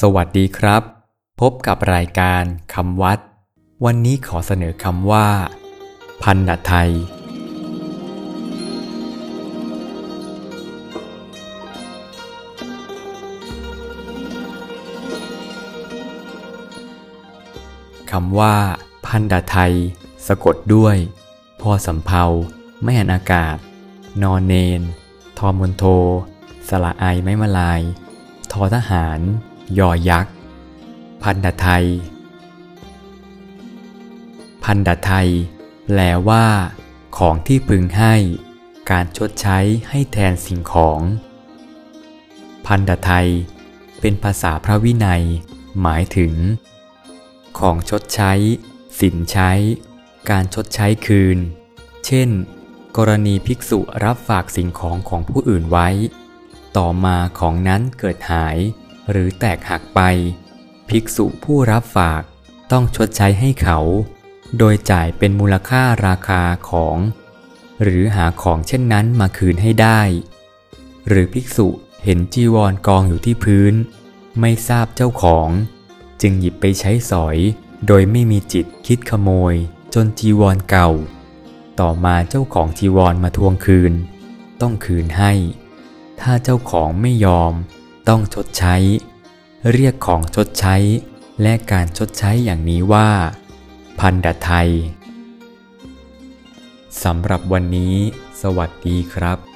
สวัสดีครับ พบกับรายการคำวัด วันนี้ขอเสนอคำว่า พันดไทย คำว่า พันดไทย สะกดด้วย พอสำเพาไม่นอากาศ นอนเนน ทอมนโท สละไอไม้มาลาย ทอทหาร ยอยักษ์ พันดไทย พันดไทย แปลว่า ของที่พึงให้ การชดใช้ให้แทนสิ่งของ พันดไทย เป็นภาษาพระวินัย หมายถึง ของชดใช้ สินใช้ การชดใช้คืน เช่น กรณีภิกษุรับฝากสิ่งของของผู้อื่นไว้ ต่อมาของนั้นเกิดหาย หรือแตกหักไป ภิกษุผู้รับฝากต้องชดใช้ให้เขา โดยจ่ายเป็นมูลค่าราคาของ หรือหาของเช่นนั้นมาคืนให้ได้ หรือภิกษุเห็นจีวรกองอยู่ที่พื้น ไม่ทราบเจ้าของ จึงหยิบไปใช้สอยโดยไม่มีจิตคิดขโมย จนจีวรเก่า ต่อมาเจ้าของจีวรมาทวงคืน ต้องคืนให้ ถ้าเจ้าของไม่ยอม ต้องชดใช้ เรียกของชดใช้ และการชดใช้อย่างนี้ว่า พันดไทยสำหรับวันนี้ สวัสดีครับ